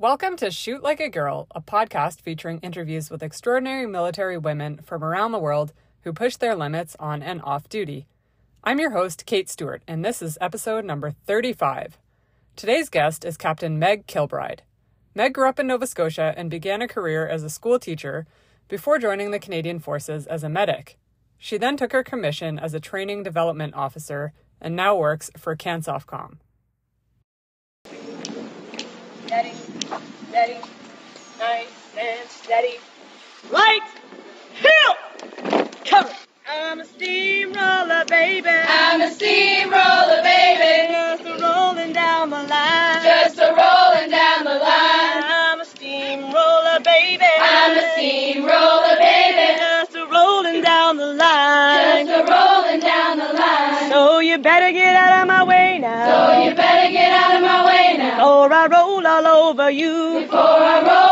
Welcome to Shoot Like a Girl, a podcast featuring interviews with extraordinary military women from around the world who push their limits on and off duty. I'm your host, Kate Stewart, and this is episode number 35. Today's guest is Captain Meg Kilbride. Meg grew up in Nova Scotia and began a career as a school teacher before joining the Canadian Forces as a medic. She then took her commission as a training development officer and now works for CANSOFCOM. steady, steady, nice and steady. Light, hill, cover. I'm a steamroller, baby. I'm a steamroller, baby. Just a rolling down the line. Just a rolling down the line. I'm a steamroller, baby. I'm a steamroller, baby. Just a rolling down the line. Just a rolling down the line. So you better get out of my way now. So you better get out of my way now. Or I roll all over you. Before I roll all over you.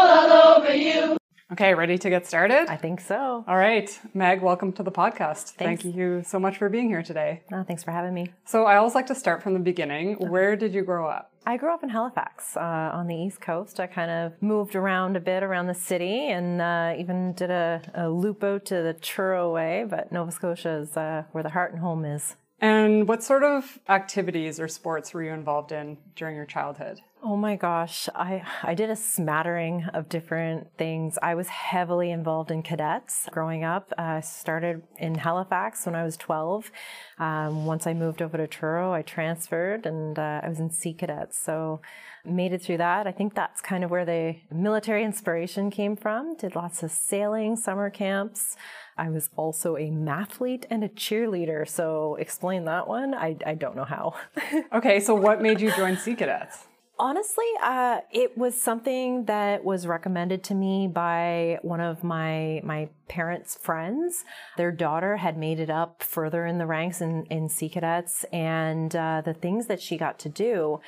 Okay, ready to get started? I think so. All right, Meg, welcome to the podcast. Thanks. Thank you so much for being here today. No, thanks for having me. So, I always like to start from the beginning. Where did you grow up? I grew up in Halifax uh, on the East Coast. I kind of moved around a bit around the city and uh, even did a, a loop out to the Truro way, but Nova Scotia is uh, where the heart and home is. And what sort of activities or sports were you involved in during your childhood? Oh my gosh, I, I did a smattering of different things. I was heavily involved in cadets growing up. I started in Halifax when I was 12. Um, once I moved over to Truro, I transferred and uh, I was in Sea Cadets. So made it through that. I think that's kind of where the military inspiration came from. Did lots of sailing, summer camps. I was also a mathlete and a cheerleader. So explain that one. I, I don't know how. Okay, so what made you join Sea Cadets? Honestly, uh, it was something that was recommended to me by one of my my parents' friends. Their daughter had made it up further in the ranks in, in Sea Cadets, and uh, the things that she got to do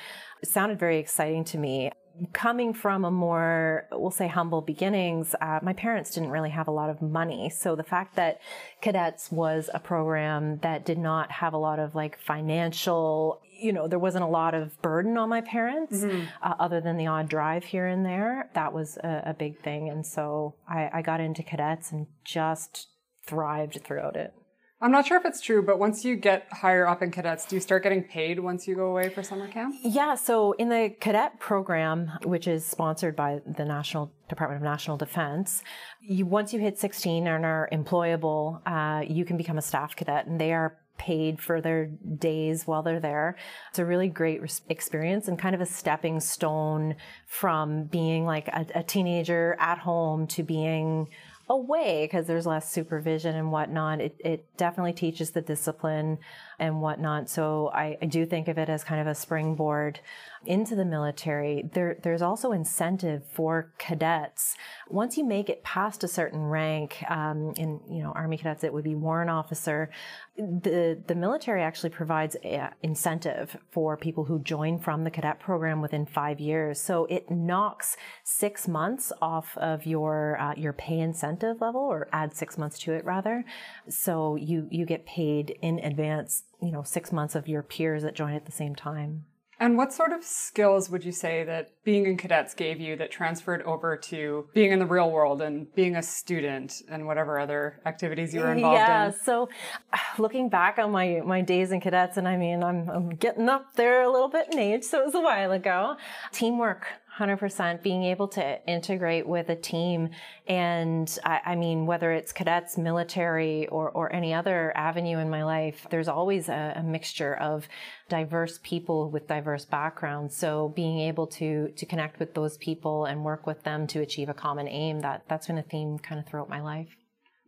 sounded very exciting to me. Coming from a more, we'll say, humble beginnings, uh, my parents didn't really have a lot of money. So the fact that cadets was a program that did not have a lot of like financial you know, there wasn't a lot of burden on my parents uh, other than the odd drive here and there. That was a, a big thing. And so I, I got into cadets and just thrived throughout it. I'm not sure if it's true, but once you get higher up in cadets, do you start getting paid once you go away for summer camp? Yeah, so in the cadet program, which is sponsored by the National Department of National Defense, you once you hit 16 and are employable, uh, you can become a staff cadet, and they are paid for their days while they're there. It's a really great experience and kind of a stepping stone from being like a, a teenager at home to being away because there's less supervision and whatnot. It, it definitely teaches the discipline and whatnot. So I, I do think of it as kind of a springboard into the military. There, there's also incentive for cadets. Once you make it past a certain rank, um, in you know Army cadets, it would be warrant officer. The the military actually provides a incentive for people who join from the cadet program within five years. So it knocks six months off of your uh, your pay incentive level, or add six months to it rather. So you you get paid in advance. You know, six months of your peers that join at the same time. And what sort of skills would you say that being in cadets gave you that transferred over to being in the real world and being a student and whatever other activities you were involved yeah, in? Yeah, so looking back on my, my days in cadets, and I mean, I'm, I'm getting up there a little bit in age, so it was a while ago. Teamwork, 100% being able to integrate with a team and I, I, mean whether it's cadets military or, or any other avenue in my life there's always a, a, mixture of diverse people with diverse backgrounds so being able to to connect with those people and work with them to achieve a common aim that that's been a theme kind of throughout my life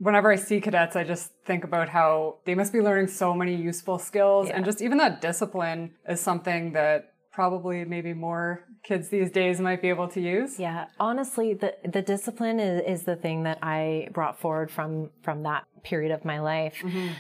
whenever I see cadets, I just think about how they must be learning so many useful skills. Yeah. And just even that discipline is something that probably maybe more kids these days might be able to use. Yeah, honestly, the the discipline is, is the thing that I brought forward from from that period of my life. Mm-hmm.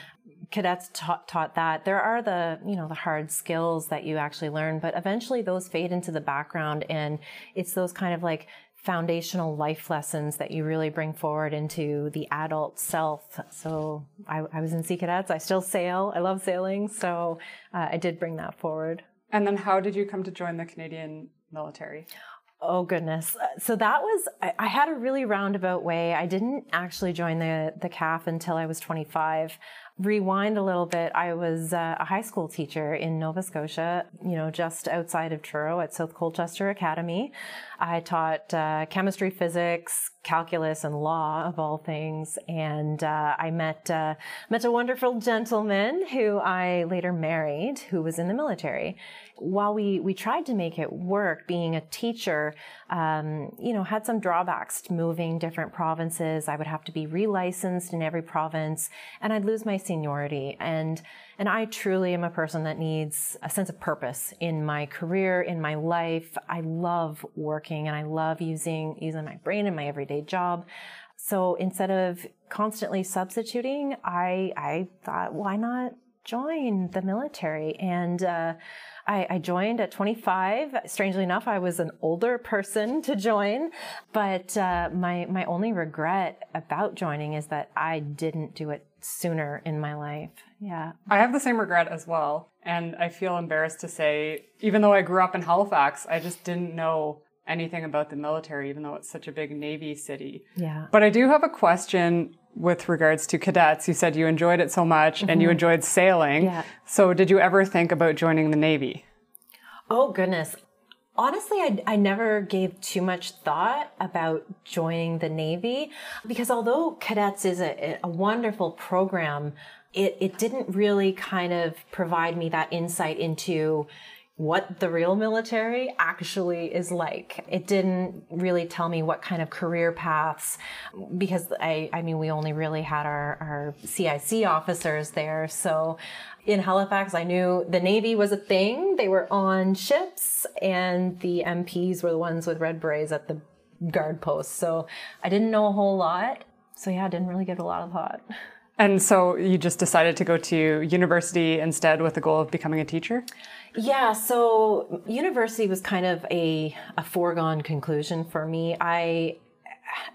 Cadets taught taught that there are the you know the hard skills that you actually learn, but eventually those fade into the background, and it's those kind of like foundational life lessons that you really bring forward into the adult self. So I, I was in Sea Cadets. I still sail. I love sailing. So uh, I did bring that forward. And then how did you come to join the Canadian military? Oh goodness. So that was I, I, had a really roundabout way. I didn't actually join the the CAF until I was 25 rewind a little bit, I was uh, a high school teacher in Nova Scotia, you know, just outside of Truro at South Colchester Academy. I taught uh, chemistry, physics, calculus, and law of all things. And uh, I met uh, met a wonderful gentleman who I later married, who was in the military. While we we tried to make it work, being a teacher, um, you know, had some drawbacks to moving different provinces. I would have to be relicensed in every province, and I'd lose my seniority. And and I truly am a person that needs a sense of purpose in my career, in my life. I love working and I love using using my brain in my everyday job. So instead of constantly substituting, I I thought, why not join the military? And uh, I, I, joined at 25. Strangely enough, I was an older person to join, but uh, my my only regret about joining is that I didn't do it sooner in my life. Yeah. I have the same regret as well. And I feel embarrassed to say, even though I grew up in Halifax, I just didn't know anything about the military, even though it's such a big Navy city. Yeah. But I do have a question with regards to cadets. You said you enjoyed it so much mm-hmm. and you mm-hmm. enjoyed sailing. Yeah. So did you ever think about joining the Navy? Oh, goodness. Honestly, I, I never gave too much thought about joining the Navy because although cadets is a, a wonderful program, it, it didn't really kind of provide me that insight into what the real military actually is like. It didn't really tell me what kind of career paths, because I, I mean, we only really had our, our CIC officers there. So in Halifax, I knew the Navy was a thing. They were on ships, and the MPs were the ones with red berets at the guard posts. So I didn't know a whole lot. So yeah, I didn't really get a lot of thought. And so you just decided to go to university instead with the goal of becoming a teacher? Yeah, so university was kind of a, a foregone conclusion for me. I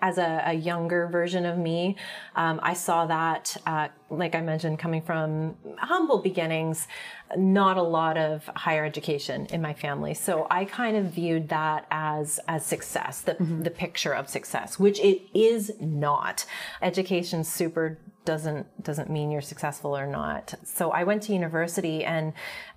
as a, a, younger version of me, um, I saw that, uh, like I mentioned, coming from humble beginnings, not a lot of higher education in my family. So I kind of viewed that as as success, the mm-hmm. the picture of success, which it is not. Education super doesn't doesn't mean you're successful or not. So I went to university and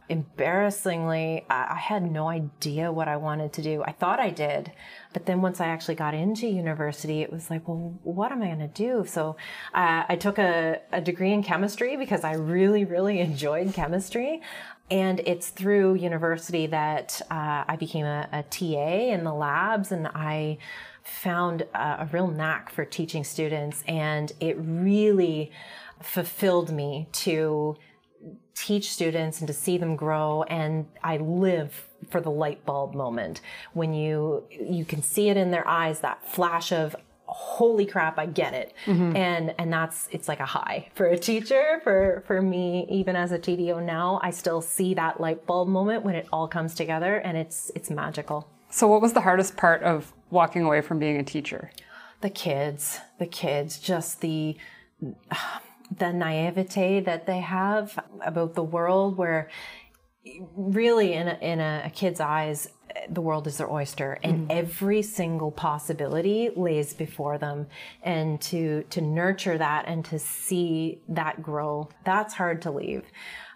embarrassingly I had no idea what I wanted to do. I thought I did, but then once I actually got into university, it was like, well, what am I going to do? So uh, I took a, a degree in chemistry because I really, really enjoyed chemistry. And it's through university that uh, I became a, a TA in the labs and I found a, a real knack for teaching students, and it really fulfilled me to teach students and to see them grow and i live for the light bulb moment. When you you can see it in their eyes that flash of holy crap i get it. Mm-hmm. and and that's it's like a high for a teacher for for me even as a tdo now. I still see that light bulb moment when it all comes together and it's it's magical so what was the hardest part of walking away from being a teacher? The kids, the kids, just the the naivete that they have about the world where really in a, in a, a kid's eyes the world is their oyster and mm-hmm. every single possibility lays before them and to to nurture that and to see that grow that's hard to leave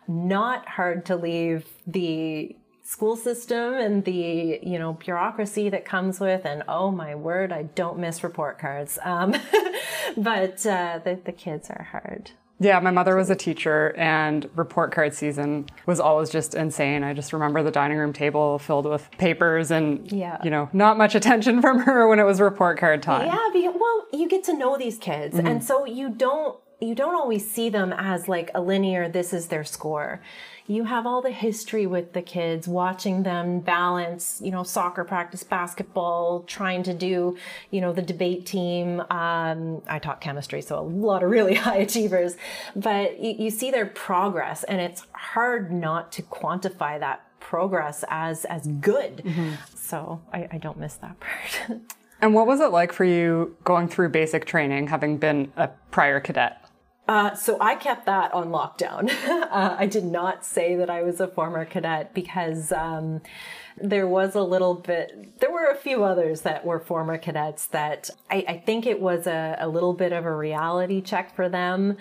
not hard to leave the school system and the you know bureaucracy that comes with and oh my word i don't miss report cards um, but uh, the, the kids are hard yeah, my mother was a teacher, and report card season was always just insane. I just remember the dining room table filled with papers, and yeah. you know, not much attention from her when it was report card time. Yeah, well, you get to know these kids, mm-hmm. and so you don't you don't always see them as like a linear. This is their score you have all the history with the kids, watching them balance, you know, soccer practice, basketball, trying to do, you know, the debate team. Um, I taught chemistry, so a lot of really high achievers, but you, you see their progress and it's hard not to quantify that progress as, as good. Mm-hmm. So I, I don't miss that part. and what was it like for you going through basic training, having been a prior cadet? Uh, so I kept that on lockdown. uh, I did not say that I was a former cadet because um, there was a little bit, there were a few others that were former cadets that I, I think it was a, a little bit of a reality check for them.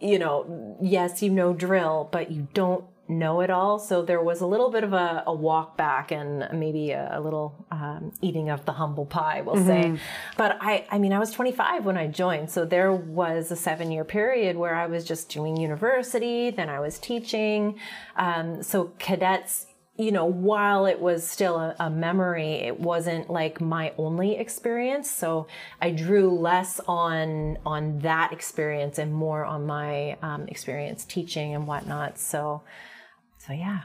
You know, yes, you know drill, but you don't know it all. So there was a little bit of a, a walk back and maybe a, a little um, eating of the humble pie, we'll mm-hmm. say. But I, I mean, I was 25 when I joined. So there was a seven year period where I was just doing university, then I was teaching. Um, so cadets, you know, while it was still a, a, memory, it wasn't like my only experience. So I drew less on on that experience and more on my um, experience teaching and whatnot. So so yeah.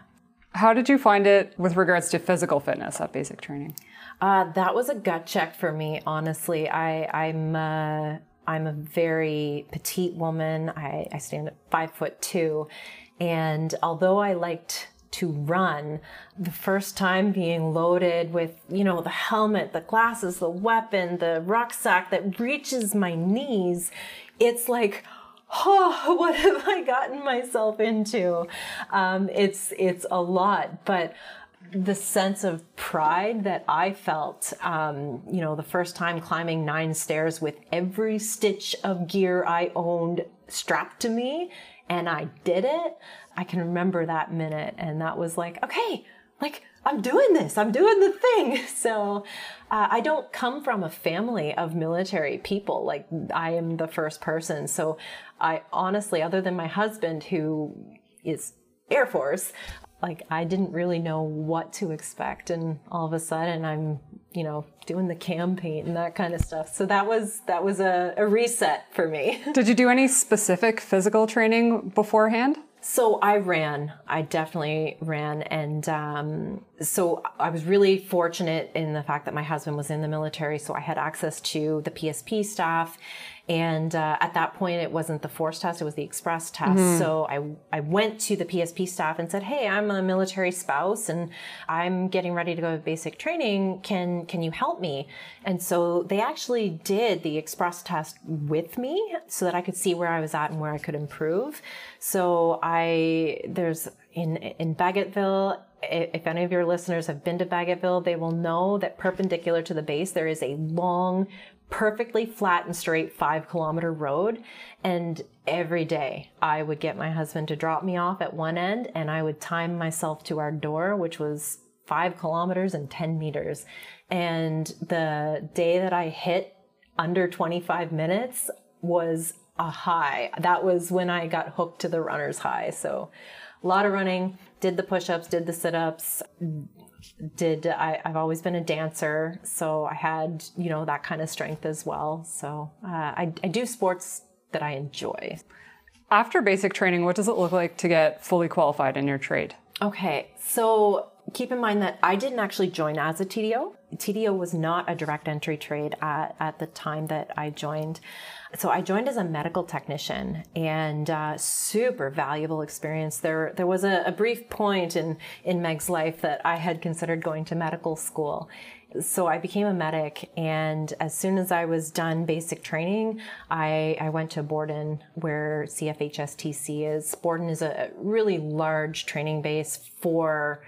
How did you find it with regards to physical fitness at basic training? Uh, that was a gut check for me, honestly. I, I'm uh, I'm a very petite woman. I, I stand at five foot two, and although I liked to run, the first time being loaded with you know the helmet, the glasses, the weapon, the rucksack that reaches my knees, it's like oh, what have I gotten myself into? Um, it's it's a lot, but the sense of pride that I felt, um, you know, the first time climbing nine stairs with every stitch of gear I owned strapped to me, and I did it. I can remember that minute, and that was like, okay, like I'm doing this, I'm doing the thing. So uh, I don't come from a family of military people. Like I am the first person. So I honestly, other than my husband who is Air Force, like I didn't really know what to expect. And all of a sudden I'm, you know, doing the campaign and that kind of stuff. So that was, that was a, a reset for me. Did you do any specific physical training beforehand? So I ran. I definitely ran, and um, so I was really fortunate in the fact that my husband was in the military, so I had access to the PSP staff, and uh, at that point, it wasn't the force test; it was the express test. Mm-hmm. So I I went to the PSP staff and said, "Hey, I'm a military spouse, and I'm getting ready to go to basic training. Can can you help me?" And so they actually did the express test with me, so that I could see where I was at and where I could improve. So I there's in in Bagotville if any of your listeners have been to Bagotville, they will know that perpendicular to the base, there is a long perfectly flat and straight five kilometer road. And every day I would get my husband to drop me off at one end and I would time myself to our door, which was five kilometers and 10 meters. And the day that I hit under 25 minutes was a high. That was when I got hooked to the runner's high. So a lot of running, did the push ups, did the sit ups, did I, have always been a dancer, so I had you know that kind of strength as well. So uh, I, I do sports that I enjoy. After basic training, what does it look like to get fully qualified in your trade? Okay, so keep in mind that I didn't actually join as a TDO. TDO was not a direct entry trade at, at the time that I joined. So I joined as a medical technician and uh, super valuable experience. There, there was a, a brief point in, in Meg's life that I had considered going to medical school. So I became a medic, and as soon as I was done basic training, I, I went to Borden, where CFHSTC is. Borden is a really large training base for,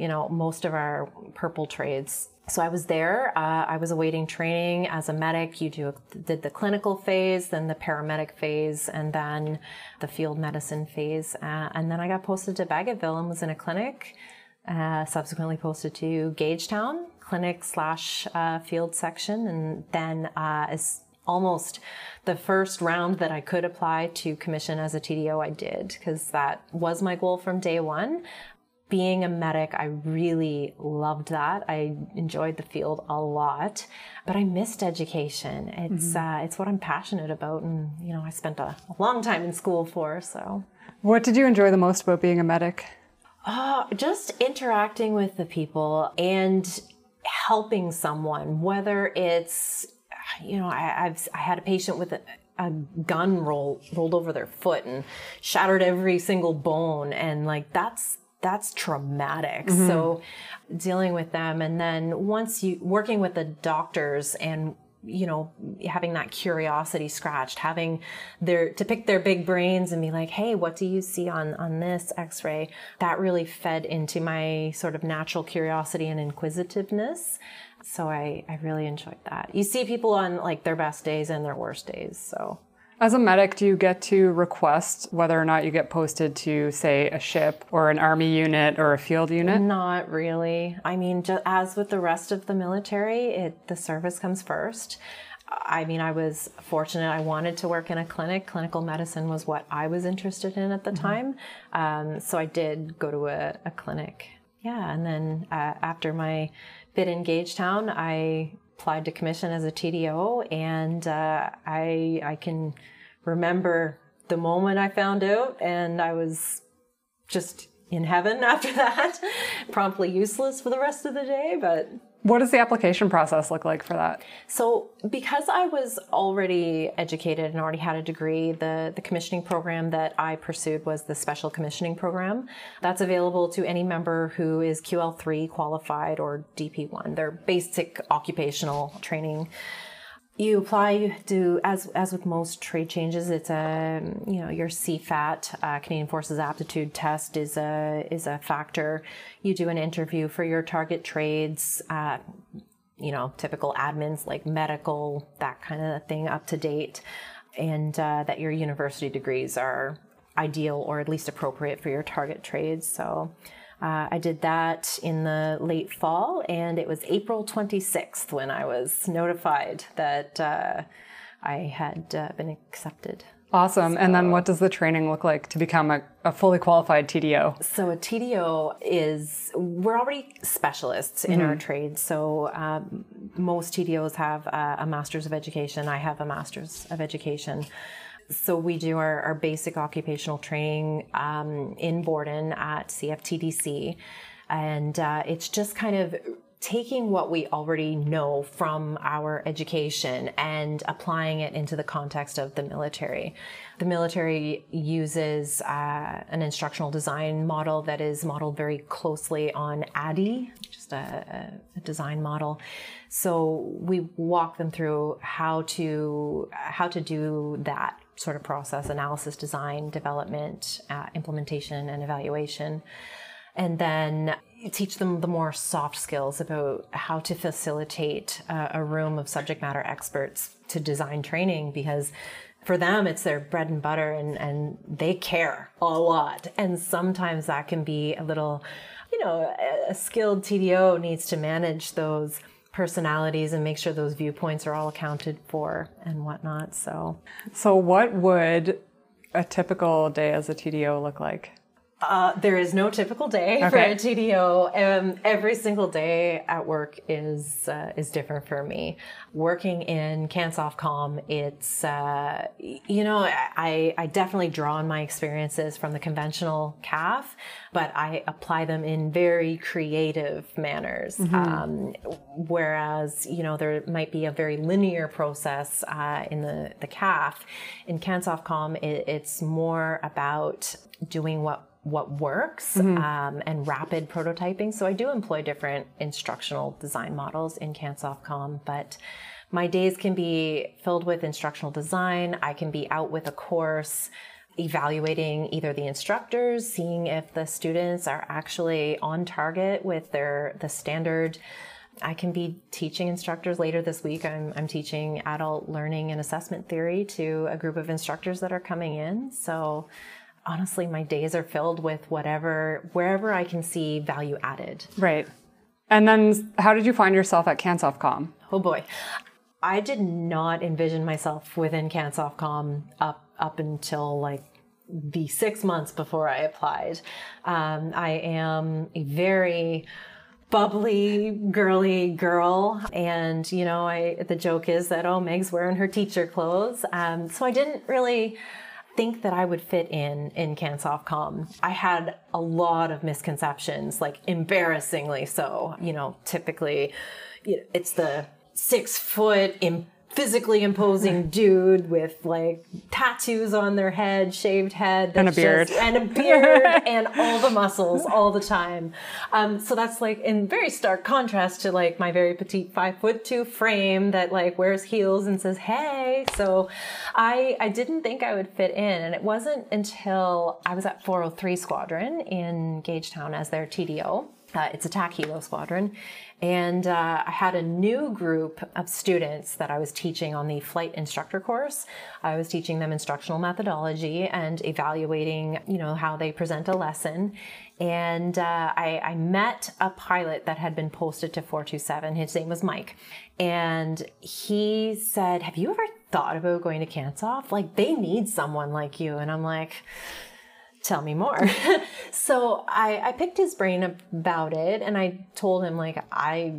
you know, most of our purple trades so I was there. Uh, I was awaiting training as a medic. You do, did the clinical phase, then the paramedic phase, and then the field medicine phase. Uh, and then I got posted to Bagotville and was in a clinic. Uh, subsequently posted to Gagetown clinic slash uh, field section, and then uh, as almost the first round that I could apply to commission as a TDO, I did because that was my goal from day one being a medic, I really loved that. I enjoyed the field a lot, but I missed education. It's mm-hmm. uh, it's what I'm passionate about, and you know, I spent a, a, long time in school for. So, what did you enjoy the most about being a medic? Uh, just interacting with the people and helping someone, whether it's you know, I, have I had a patient with a, a gun roll rolled over their foot and shattered every single bone and like that's that's traumatic. Mm-hmm. So dealing with them and then once you working with the doctors and you know, having that curiosity scratched, having their to pick their big brains and be like, "Hey, what do you see on on this X-ray?" That really fed into my sort of natural curiosity and inquisitiveness. So I I really enjoyed that. You see people on like their best days and their worst days. So As a medic, do you get to request whether or not you get posted to, say, a ship or an army unit or a field unit? Not really. I mean, just as with the rest of the military, it the service comes first. I mean, I was fortunate. I wanted to work in a clinic. Clinical medicine was what I was interested in at the time. Um, so I did go to a, a clinic. Yeah, and then uh, after my bit in Gagetown, I applied to commission as a TDO, and uh, I I can remember the moment I found out, and I was just in heaven after that. Promptly useless for the rest of the day, but What does the application process look like for that? so because I was already educated and already had a degree, the, the commissioning program that I pursued was the special commissioning program. That's available to any member who is QL3 qualified or DP1. They're basic occupational training you apply do as as with most trade changes it's a you know your cfat uh, canadian forces aptitude test is a is a factor. You do an interview for your target trades uh, you know typical admins like medical that kind of thing up to date and uh, that your university degrees are ideal or at least appropriate for your target trades so uh, I did that in the late fall, and it was April 26th when I was notified that uh, I had uh, been accepted. Awesome. And then what does the training look like to become a, a fully qualified TDO? So a TDO is we're already specialists in our trade. So um, most TDOs have a, a master's of education. I have a master's of education. So we do our, our basic occupational training um, in Borden at CFTDC, and uh, it's just kind of taking what we already know from our education and applying it into the context of the military. The military uses uh, an instructional design model that is modeled very closely on ADDIE, just a, a design model. So we walk them through how to how to do that sort of process: analysis, design, development, uh, implementation, and evaluation and then teach them the more soft skills about how to facilitate uh, a room of subject matter experts to design training because for them it's their bread and butter and, and they care a lot. And sometimes that can be a little you know a, a skilled tdo needs to manage those personalities and make sure those viewpoints are all accounted for and whatnot so So, what would a typical day as a TDO look like? Uh, there is no typical day for Okay. a TDO. Um, every single day at work is uh, is different for me. Working in CANSOFCOM, it's uh, you know I I definitely draw on my experiences from the conventional CAF, but I apply them in very creative manners. Um, whereas you know there might be a very linear process uh, in the the CAF. In CANSOFCOM, it, it's more about doing what what works um, and rapid prototyping. So I do employ different instructional design models in CANSOFCOM, but my days can be filled with instructional design. I can be out with a course evaluating either the instructors, seeing if the students are actually on target with their the standard I can be teaching instructors later this week. I'm, I'm teaching adult learning and assessment theory to a group of instructors that are coming in. So honestly, my days are filled with whatever, wherever I can see value added. Right. And then, how did you find yourself at CANSOFCOM? Oh boy. I did not envision myself within CANSOFCOM up, up until like the six months before I applied. Um, I am a very bubbly, girly girl, and you know, I the joke is that oh, Meg's wearing her teacher clothes. Um, so I didn't really think that I would fit in in CANSOFCOM. I had a lot of misconceptions, like embarrassingly so. You know, typically, it's the six foot physically imposing dude with like tattoos on their head, shaved head, And a beard. just- and a beard, and all the muscles all the time. Um, so that's like in very stark contrast to like my very petite five foot two frame that like wears heels and says hey. So I I didn't think I would fit in, and it wasn't until I was at 403 Squadron in Gagetown as their TDO. Uh, it's a TAC Helo squadron. And uh, I had a new group of students that I was teaching on the flight instructor course. I was teaching them instructional methodology and evaluating, you know, how they present a lesson. And uh, I, I met a pilot that had been posted to 427. His name was Mike. And he said, Have you ever thought about going to CANSOF? Like, they need someone like you. And I'm like, tell me more. so I, I picked his brain about it and I told him like I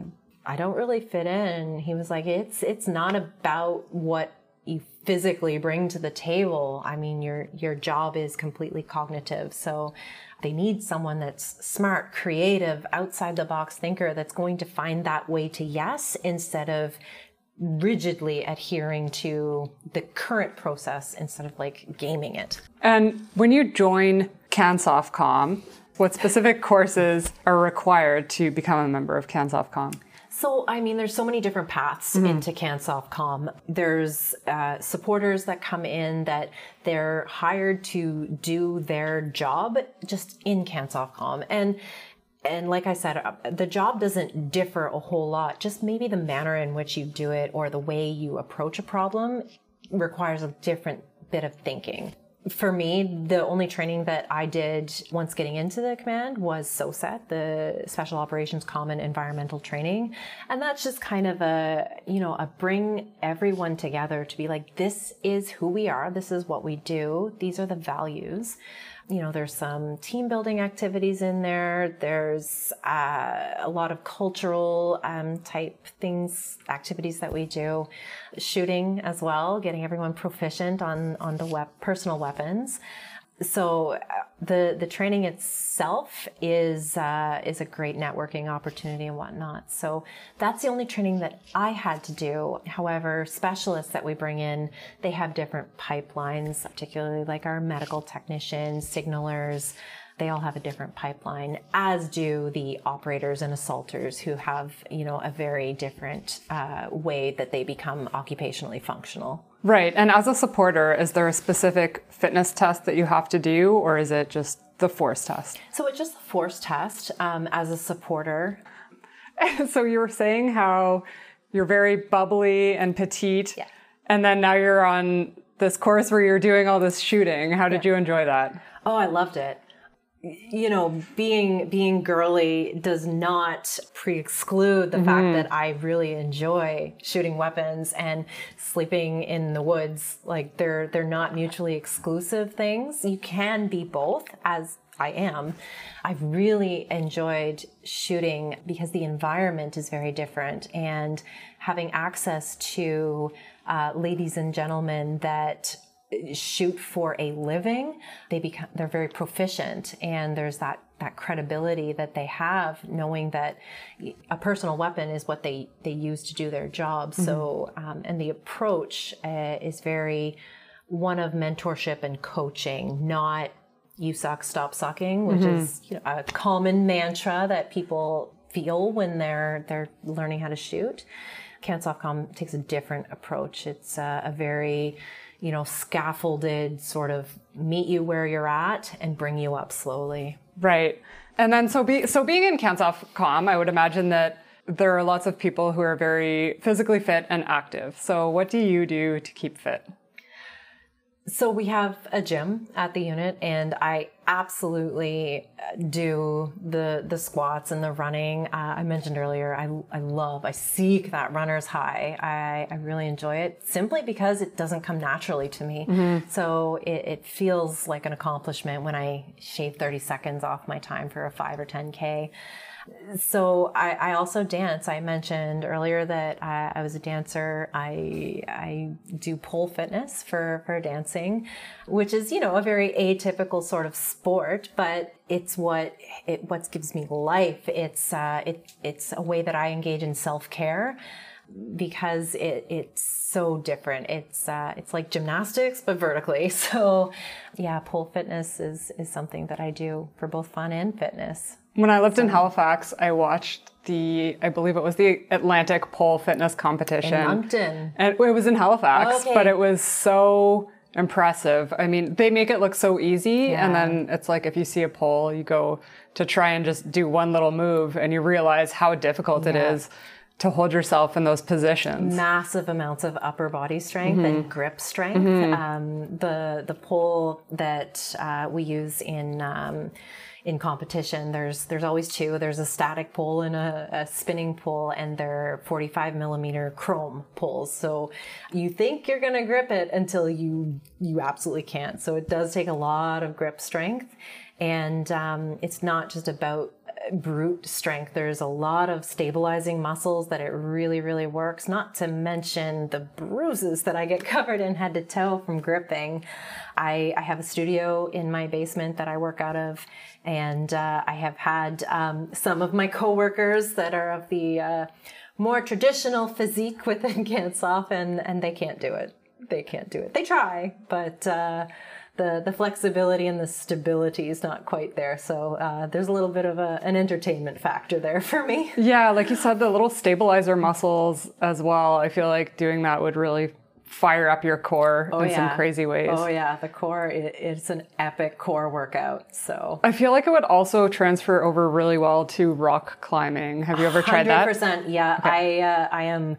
I don't really fit in. He was like, it's it's not about what you physically bring to the table. I mean your your job is completely cognitive. So they need someone that's smart, creative, outside the box thinker that's going to find that way to yes instead of rigidly adhering to the current process instead of like gaming it. And when you join CANSOFCOM, what specific courses are required to become a member of CANSOFCOM? So, I mean, there's so many different paths into CANSOFCOM. There's uh, supporters that come in that they're hired to do their job just in CANSOFCOM. And and like I said, uh, the job doesn't differ a whole lot. Just maybe the manner in which you do it or the way you approach a problem requires a different bit of thinking. For me, the only training that I did once getting into the command was SOSET, the Special Operations Common Environmental Training. And that's just kind of a, you know, a bring everyone together to be like, this is who we are. This is what we do. These are the values you know, there's some team building activities in there. There's uh, a lot of cultural um, type things, activities that we do, shooting as well, getting everyone proficient on on the wep- personal weapons. So uh, the the training itself is uh, is a great networking opportunity and whatnot. So that's the only training that I had to do. However, specialists that we bring in, they have different pipelines, particularly like our medical technicians, signalers. They all have a different pipeline, as do the operators and assaulters, who have you know a very different uh, way that they become occupationally functional. Right. And as a supporter, is there a specific fitness test that you have to do, or is it just the force test? So it's just a force test um, as a supporter. so you were saying how you're very bubbly and petite, Yeah. and then now you're on this course where you're doing all this shooting. How did you enjoy that? Oh, I loved it. You know, being being girly does not pre-exclude the fact that I really enjoy shooting weapons and sleeping in the woods. Like they're they're not mutually exclusive things. You can be both as I am. I've really enjoyed shooting because the environment is very different and having access to uh, ladies and gentlemen that shoot for a living they become they're very proficient and there's that that credibility that they have knowing that a personal weapon is what they they use to do their job. So um, and the approach uh, is very one of mentorship and coaching not you suck stop sucking which is you know, a common mantra that people feel when they're they're learning how to shoot. CANSOFCOM takes a different approach. It's uh, a very, you know, scaffolded sort of meet you where you're at and bring you up slowly. Right. And then so be so being in CANSOFCOM, I would imagine that there are lots of people who are very physically fit and active. So what do you do to keep fit? So we have a gym at the unit, and I absolutely uh, do the the squats and the running. Uh, I mentioned earlier, I, I love, I seek that runner's high. I, I really enjoy it simply because it doesn't come naturally to me. So it, it feels like an accomplishment when I shave 30 seconds off my time for a five or 10K. So I, I also dance. I mentioned earlier that I, I was a dancer. I I do pole fitness for for dancing, which is you know a very atypical sort of sport, but it's what it what gives me life. It's uh, it it's a way that I engage in self care. because it, it's so different. It's uh, it's like gymnastics but vertically. So yeah, pole fitness is is something that I do for both fun and fitness. When I lived in Halifax, I watched the, I believe it was the Atlantic Pole Fitness Competition. In Moncton. And it was in Halifax, Okay. but it was so impressive. I mean, they make it look so easy. And then it's like if you see a pole, you go to try and just do one little move and you realize how difficult it Yeah. is to hold yourself in those positions. massive amounts of upper body strength and grip strength. Um, the the pole that uh, we use in um, in competition, there's there's always two. There's a static pole and a, a spinning pole, and they're 45 millimeter chrome poles. So you think you're gonna grip it until you you absolutely can't. So it does take a lot of grip strength, and um, it's not just about brute strength. There's a lot of stabilizing muscles that it really, really works. Not to mention the bruises that I get covered in head to toe from gripping. I, I have a studio in my basement that I work out of, and uh, I have had um, some of my coworkers that are of the uh, more traditional physique within CANSOF, and and they can't do it. They can't do it. They try, but. Uh, the, the flexibility and the stability is not quite there. So uh, there's a little bit of a, an entertainment factor there for me. Yeah, like you said, the little stabilizer muscles as well. I feel like doing that would really fire up your core in some crazy ways. Oh yeah, the core it, it's an epic core workout. So I feel like it would also transfer over really well to rock climbing. Have you ever tried that? Hundred percent. Yeah, I uh, I am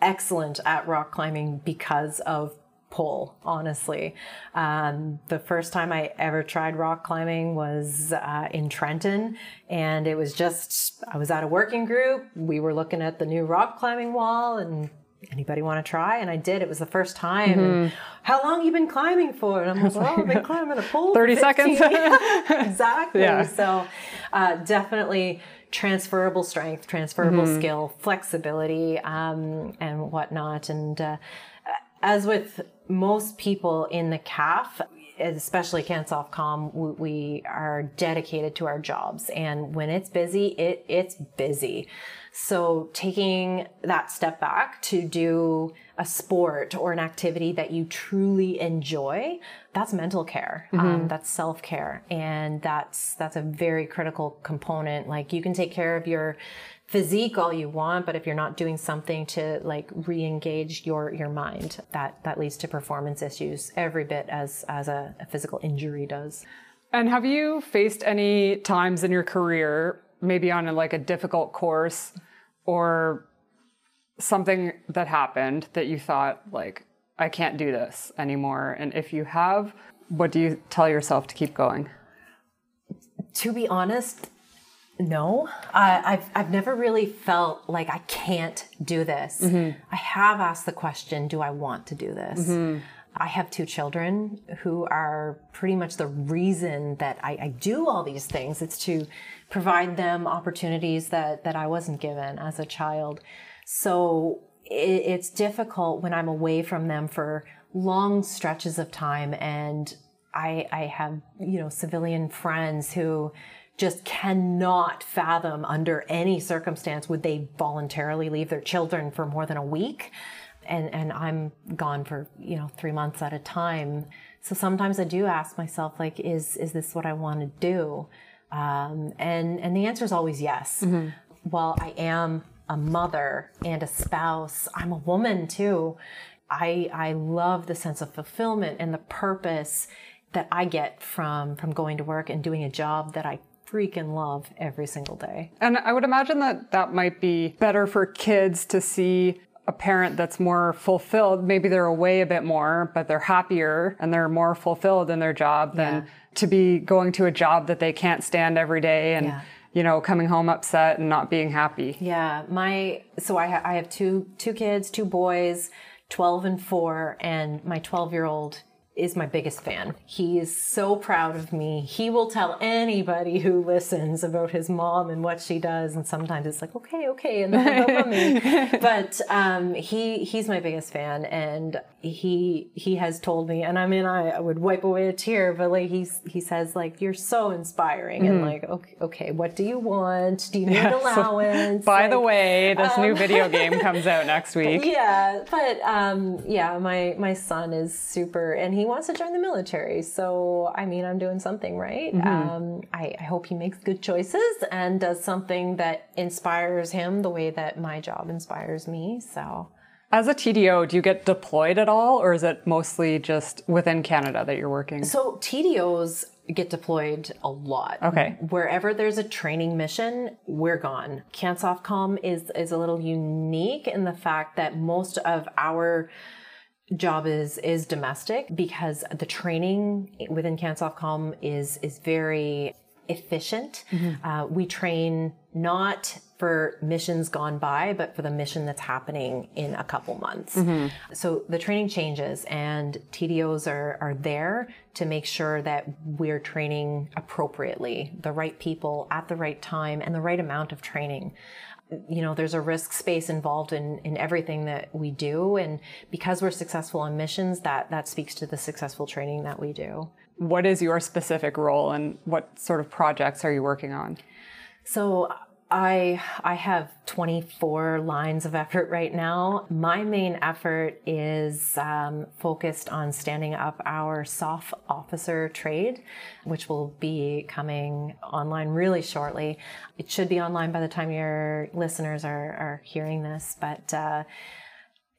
excellent at rock climbing because of pole. Honestly, um, the first time I ever tried rock climbing was uh, in Trenton, and it was just I was at a working group. We were looking at the new rock climbing wall and. Anybody want to try? And I did. It was the first time. And How long you been climbing for? And I'm like, well, I've been climbing a pole. for 30 seconds. exactly. Yeah. So uh, definitely transferable strength, transferable skill, flexibility, um, and whatnot. And uh, as with most people in the CAF, especially CANSOFCOM, we, we are dedicated to our jobs. And when it's busy, it, it's busy. So taking that step back to do a sport or an activity that you truly enjoy, that's mental care. Um, that's self care, and that's that's a very critical component. Like you can take care of your physique all you want, but if you're not doing something to like re-engage your your mind, that that leads to performance issues every bit as as a, a physical injury does. And have you faced any times in your career, maybe on a, like a difficult course or something that happened that you thought like I can't do this anymore? And if you have, what do you tell yourself to keep going? To be honest, no. I, I've I've never really felt like I can't do this. I have asked the question, do I want to do this? I have two children who are pretty much the reason that I, I do all these things. It's to provide them opportunities that, that I wasn't given as a child. So it, it's difficult when I'm away from them for long stretches of time and I, I have, you know, civilian friends who just cannot fathom under any circumstance would they voluntarily leave their children for more than a week. And, and I'm gone for, you know, three months at a time. So sometimes I do ask myself, like, is, is this what I want to do? Um, and, and the answer is always yes. While I am a mother and a spouse, I'm a woman too. I, I love the sense of fulfillment and the purpose that I get from, from going to work and doing a job that I freaking love every single day. And I would imagine that that might be better for kids to see a parent that's more fulfilled. Maybe they're away a bit more, but they're happier and they're more fulfilled in their job than Yeah. to be going to a job that they can't stand every day and, Yeah. you know, coming home upset and not being happy. Yeah, my so I ha- I have two two kids, two boys, 12 and 4, and my 12-year-old is my biggest fan. He is so proud of me. He will tell anybody who listens about his mom and what she does, and sometimes it's like, okay, okay, and then. But um, he he's my biggest fan, and he he has told me, and I mean, I, I would wipe away a tear, but like he's he says like you're so inspiring, mm-hmm. and like okay, okay, what do you want? Do you need yeah, allowance? So, by like, the way, this um, new video game comes out next week. Yeah, but um, yeah, my my son is super, and he wants to join the military. So, I mean, I'm doing something right. Mm-hmm. Um, I, I, hope he makes good choices and does something that inspires him the way that my job inspires me. So, as a TDO, do you get deployed at all, or is it mostly just within Canada that you're working? So, TDOs get deployed a lot. Okay. Wherever there's a training mission, we're gone. CANSOFCOM is is a little unique in the fact that most of our job is is domestic because the training within CANSOFCOM is is very efficient. Mm-hmm. Uh, we train not for missions gone by, but for the mission that's happening in a couple months. Mm-hmm. So the training changes and TDOs are, are there to make sure that we're training appropriately, the right people at the right time and the right amount of training you know there's a risk space involved in in everything that we do. And because we're successful on missions that that speaks to the successful training that we do. What is your specific role and what sort of projects are you working on? So I I have 24 lines of effort right now. My main effort is um, focused on standing up our SOF officer trade, which will be coming online really shortly. It should be online by the time your listeners are, are hearing this, but. Uh,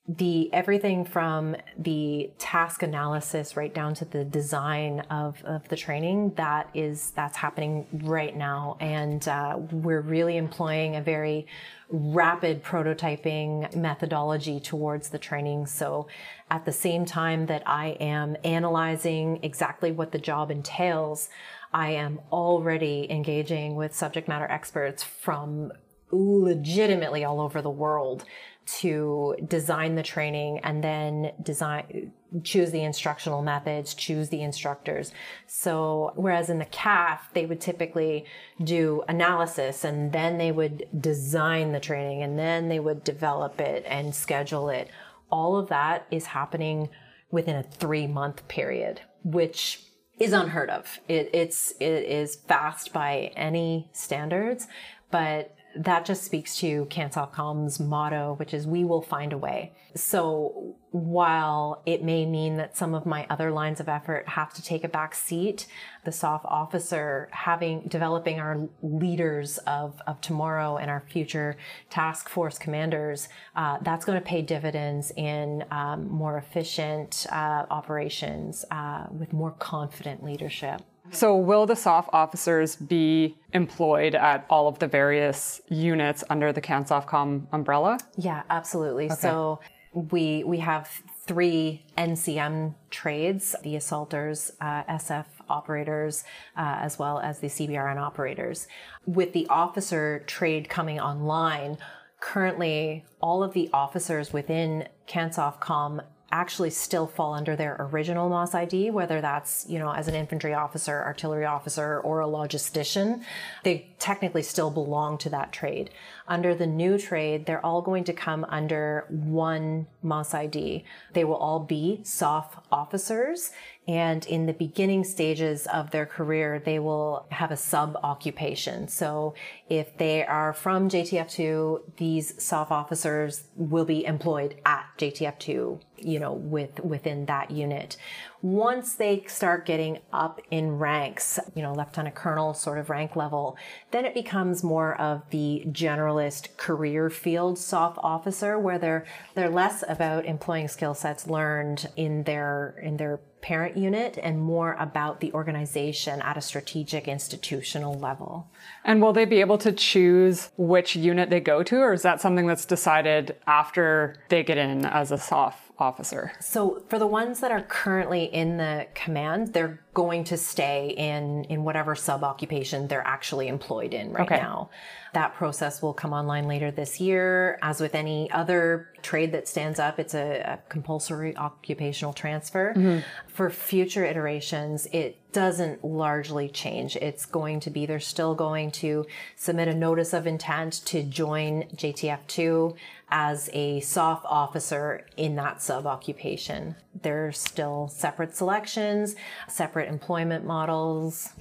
the everything from the task analysis right down to the design of, of the training that is that's happening right now. And uh, we're really employing a very rapid prototyping methodology towards the training. So at the same time that i am analyzing exactly what the job entails i am already engaging with subject matter experts from legitimately all over the world to design the training and then design choose the instructional methods choose the instructors. So whereas in the CAF they would typically do analysis and then they would design the training and then they would develop it and schedule it. All of that is happening within a 3 month period which is unheard of. It, it's it is fast by any standards but that just speaks to CANSOFCOM's motto, which is we will find a way. So while it may mean that some of my other lines of effort have to take a back seat, the SOF officer having developing our leaders of, of tomorrow and our future task force commanders, uh, that's going to pay dividends in um, more efficient uh, operations uh, with more confident leadership. So, will the SOF officers be employed at all of the various units under the CANSOFCOM umbrella? Yeah, absolutely. Okay. So, we we have three NCM trades: the assaulters, uh, SF operators, uh, as well as the CBRN operators. With the officer trade coming online, currently all of the officers within CANSOFCOM actually still fall under their original MOS ID, whether that's, you know, as an infantry officer, artillery officer, or a logistician. They technically still belong to that trade. Under the new trade, they're all going to come under one MOS ID. They will all be SOF officers and in the beginning stages of their career, they will have a sub occupation. So if they are from JTF2, these SOF officers will be employed at JTF2, you know, with, within that unit. Once they start getting up in ranks, you know, lieutenant colonel sort of rank level, then it becomes more of the generalist career field SOF officer where they're, they're less about employing skill sets learned in their, in their parent unit and more about the organization at a strategic institutional level. And will they be able to choose which unit they go to, or is that something that's decided after they get in as a SOF officer? So for the ones that are currently in the command, they're going to stay in in whatever sub occupation they're actually employed in right Okay. now. That process will come online later this year. As with any other trade that stands up, it's a, a compulsory occupational transfer. Mm-hmm. For future iterations, it doesn't largely change. It's going to be they're still going to submit a notice of intent to join JTF2 as a SOF officer in that sub occupation. There's still separate selections, separate employment models,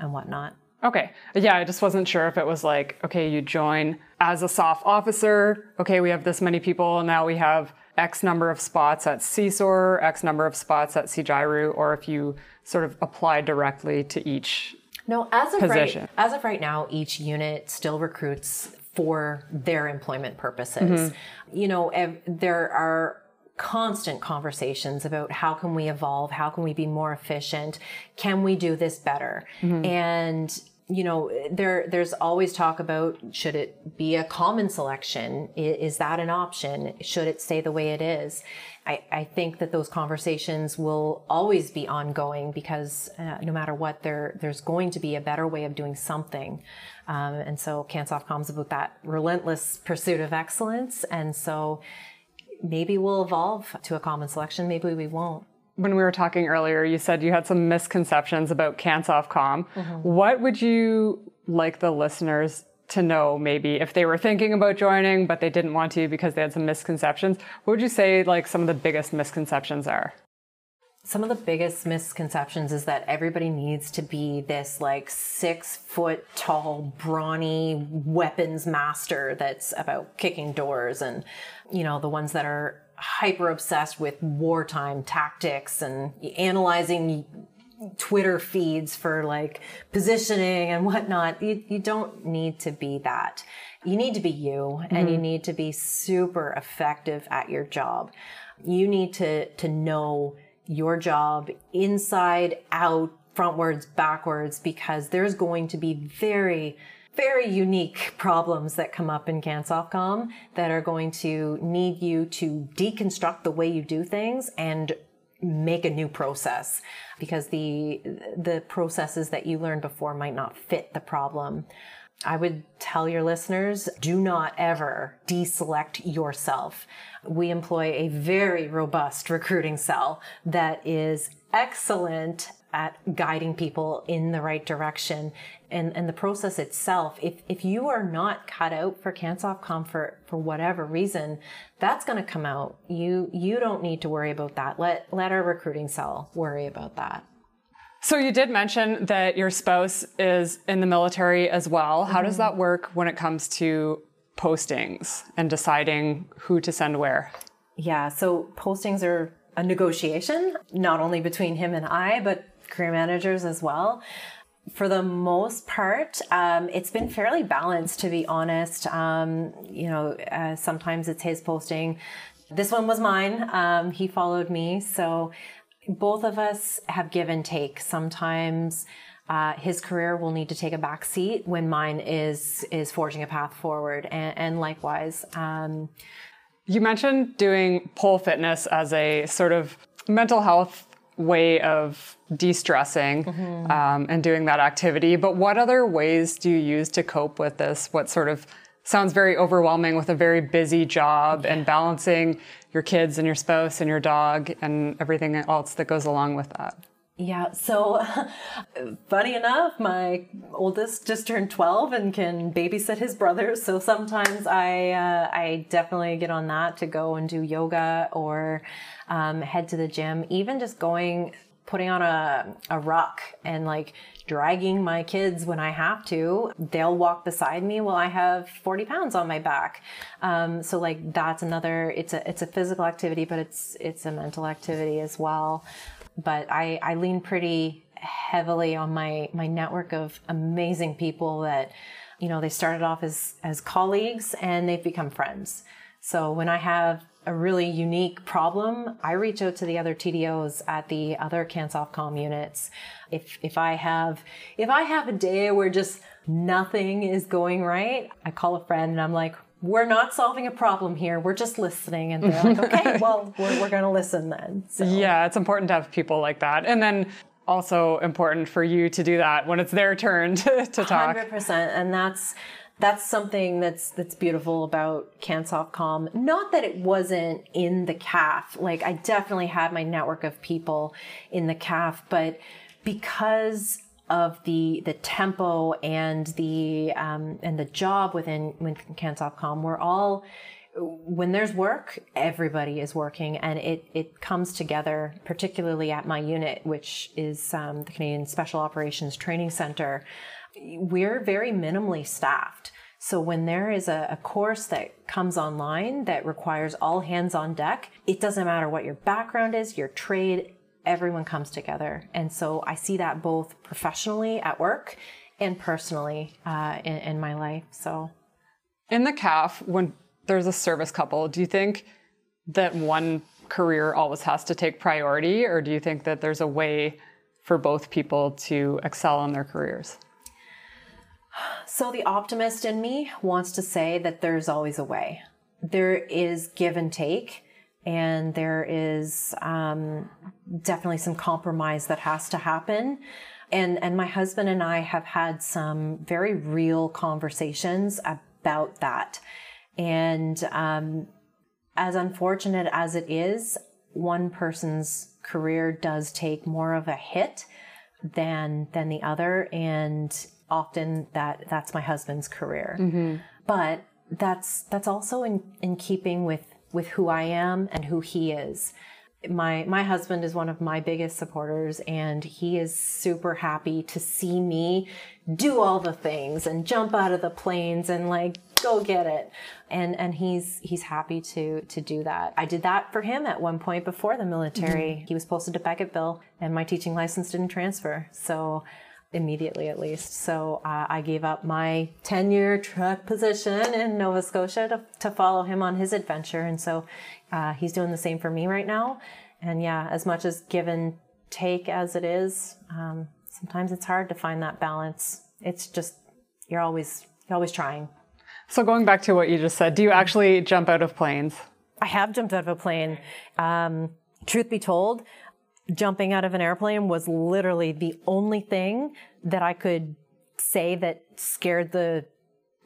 and whatnot. Okay. Yeah, I just wasn't sure if it was like, okay, you join as a SOF officer. Okay, we have this many people. Now we have X number of spots at CSOR, X number of spots at CJIRU, or if you sort of apply directly to each. No, as of Position. right as of right now, each unit still recruits for their employment purposes. Mm-hmm. You know, ev- there are constant conversations about how can we evolve, how can we be more efficient, can we do this better, mm-hmm. and you know there there's always talk about should it be a common selection? Is that an option? Should it stay the way it is? I, I think that those conversations will always be ongoing because uh, no matter what, there there's going to be a better way of doing something, um, and so CANSOFCOM's about that relentless pursuit of excellence, and so maybe we'll evolve to a common selection, maybe we won't. When we were talking earlier, you said you had some misconceptions about CANSOFCOM. Mm-hmm. What would you like the listeners to know maybe if they were thinking about joining but they didn't want to because they had some misconceptions? What would you say like some of the biggest misconceptions are? Some of the biggest misconceptions is that everybody needs to be this like six foot tall, brawny weapons master that's about kicking doors and, you know, the ones that are hyper obsessed with wartime tactics and analyzing Twitter feeds for like positioning and whatnot. You, you don't need to be that. You need to be you and you mm-hmm. need to be super effective at your job. You need to, to know your job inside out, frontwards, backwards, because there's going to be very, very unique problems that come up in CANSOFCOM that are going to need you to deconstruct the way you do things and make a new process because the the processes that you learned before might not fit the problem. I would tell your listeners do not ever deselect yourself. We employ a very robust recruiting cell that is excellent at guiding people in the right direction. And, and the process itself, if, if you are not cut out for CANSOFCOM comfort for whatever reason, that's going to come out. You, you don't need to worry about that. Let, let our recruiting cell worry about that. So you did mention that your spouse is in the military as well. How does mm-hmm. that work when it comes to postings and deciding who to send where? Yeah, so postings are a negotiation, not only between him and I, but career managers as well. For the most part, um, it's been fairly balanced, to be honest. Um, you know, uh, sometimes it's his posting. This one was mine. Um, he followed me. So both of us have give and take. Sometimes uh, his career will need to take a back seat when mine is is forging a path forward, and, and likewise. Um, You mentioned doing pole fitness as a sort of mental health way of de-stressing um, and doing that activity. But what other ways do you use to cope with this? What sort of sounds very overwhelming with a very busy job and balancing your kids and your spouse and your dog and everything else that goes along with that? Yeah, so funny enough, my oldest just turned 12 and can babysit his brothers. So sometimes I uh, I definitely get on that to go and do yoga or um, head to the gym. Even just going, putting on a, a ruck and like dragging my kids when I have to. They'll walk beside me while I have 40 pounds on my back. Um, so like that's another, it's a, it's a physical activity, but it's, it's a mental activity as well but I, I lean pretty heavily on my my network of amazing people that you know they started off as as colleagues and they've become friends so when i have a really unique problem i reach out to the other tdos at the other CANSOFCOM units if if i have if i have a day where just nothing is going right i call a friend and i'm like we're not solving a problem here. We're just listening. And they're like, okay, well, we're, we're going to listen then. So. Yeah, it's important to have people like that. And then also important for you to do that when it's their turn to, to talk. 100%. And that's, that's something that's that's beautiful about CANSOFCOM. Not that it wasn't in the CAF. Like I definitely had my network of people in the CAF, but because of the the tempo and the um, and the job within within CANSOFCOM, we're all when there's work, everybody is working, and it it comes together. Particularly at my unit, which is um, the Canadian Special Operations Training Center, we're very minimally staffed. So when there is a, a, course that comes online that requires all hands on deck, it doesn't matter what your background is, your trade, everyone comes together. And so I see that both professionally at work and personally uh, in, in my life. So, in the CAF, when there's a service couple, do you think that one career always has to take priority, or do you think that there's a way for both people to excel in their careers? So, the optimist in me wants to say that there's always a way. There is give and take and there is um, definitely some compromise that has to happen. And and my husband and I have had some very real conversations about that. And um, as unfortunate as it is, one person's career does take more of a hit than than the other, and often that that's my husband's career. Mm-hmm. But that's that's also in in keeping with with who I am and who he is. My my husband is one of my biggest supporters and he is super happy to see me do all the things and jump out of the planes and like go get it. And and he's he's happy to to do that. I did that for him at one point before the military. Mm-hmm. He was posted to Bagotville and my teaching license didn't transfer. So immediately at least. So uh, I gave up my 10 year truck position in Nova Scotia to, to follow him on his adventure. And so uh, he's doing the same for me right now. And yeah, as much as give and take as it is, um, sometimes it's hard to find that balance. It's just, you're always, you're always trying. So going back to what you just said, do you actually jump out of planes? I have jumped out of a plane. Um, truth be told, jumping out of an airplane was literally the only thing that I could say that scared the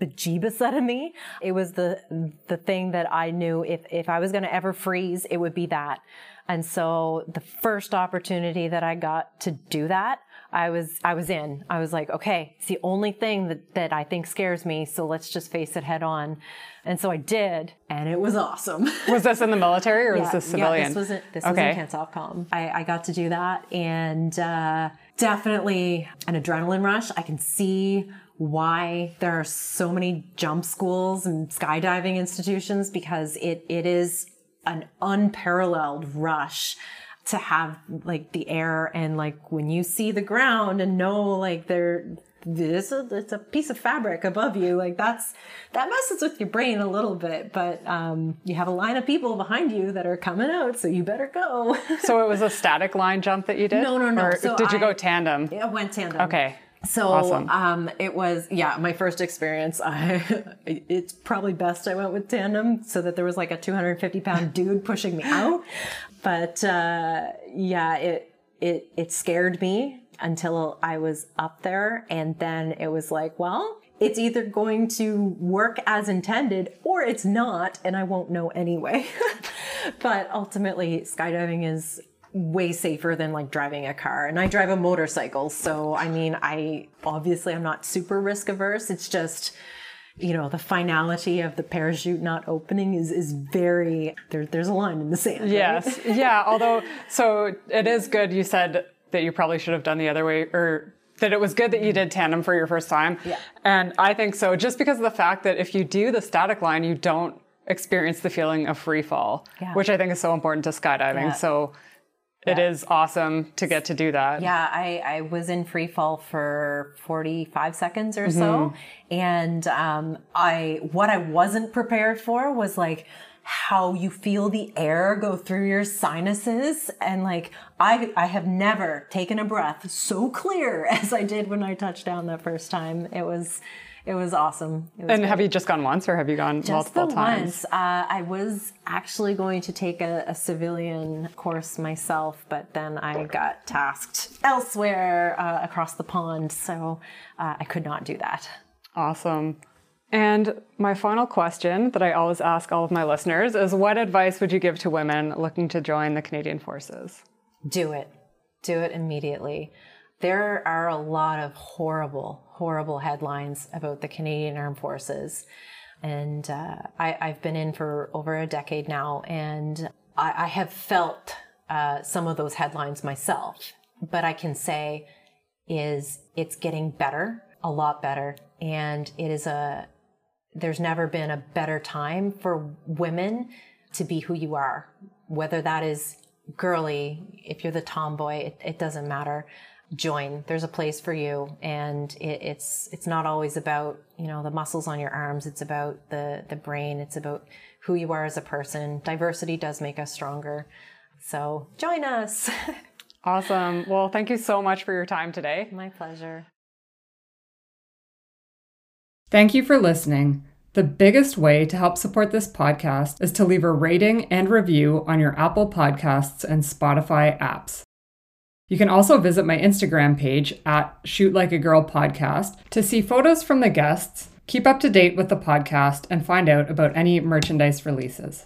bejeebus out of me. It was the the thing that I knew if if I was going to ever freeze, it would be that. And so the first opportunity that I got to do that, I was I was in. I was like, okay, it's the only thing that that I think scares me, so let's just face it head on. And so I did, and it was awesome. was this in the military or yeah, was this civilian? Yeah, this was in, this okay. was in CANSOFCOM. I, I got to do that, and uh, definitely an adrenaline rush. I can see why there are so many jump schools and skydiving institutions because it it is an unparalleled rush to have like the air and like when you see the ground and know like there this is it's a piece of fabric above you like that's that messes with your brain a little bit but um, you have a line of people behind you that are coming out so you better go so it was a static line jump that you did no no no or so did you go tandem i went tandem okay so awesome. um, it was yeah my first experience. I it's probably best I went with tandem so that there was like a 250 pound dude pushing me out. But uh, yeah, it it it scared me until I was up there, and then it was like, well, it's either going to work as intended or it's not, and I won't know anyway. but ultimately, skydiving is way safer than like driving a car. And i drive a motorcycle so i mean i obviously i'm not super risk averse it's just you know the finality of the parachute not opening is is very there, there's a line in the sand yes right? yeah although so it is good you said that you probably should have done the other way or that it was good that you did tandem for your first time yeah. and i think so just because of the fact that if you do the static line you don't experience the feeling of free fall yeah. which i think is so important to skydiving yeah. so it is awesome to get to do that. Yeah, I, I was in free fall for 45 seconds or mm-hmm. so. And um, I what I wasn't prepared for was like how you feel the air go through your sinuses and like I I have never taken a breath so clear as I did when I touched down that first time. It was it was awesome. It was And great. have you just gone once or have you gone Just multiple the times? once. Uh, I was actually going to take a, a civilian course myself, but then I got tasked elsewhere uh, across the pond, so uh, I could not do that. Awesome. And my final question that I always ask all of my listeners is what advice would you give to women looking to join the Canadian Forces? Do it. Do it immediately. There are a lot of horrible, horrible headlines about the Canadian Armed Forces. And uh, I, I've been in for over a decade now, and I, I have felt uh, some of those headlines myself. But I can say is it's getting better, a lot better, and it is a there's never been a better time for women to be who you are, whether that is girly, if you're the tomboy, it, it doesn't matter. Join. There's a place for you, and it, it's it's not always about you know the muscles on your arms. It's about the the brain. It's about who you are as a person. Diversity does make us stronger. So join us. Awesome. Well, thank you so much for your time today. My pleasure. Thank you for listening. The biggest way to help support this podcast is to leave a rating and review on your Apple Podcasts and Spotify apps. You can also visit my Instagram page at Shoot Like a Girl Podcast to see photos from the guests, keep up to date with the podcast, and find out about any merchandise releases.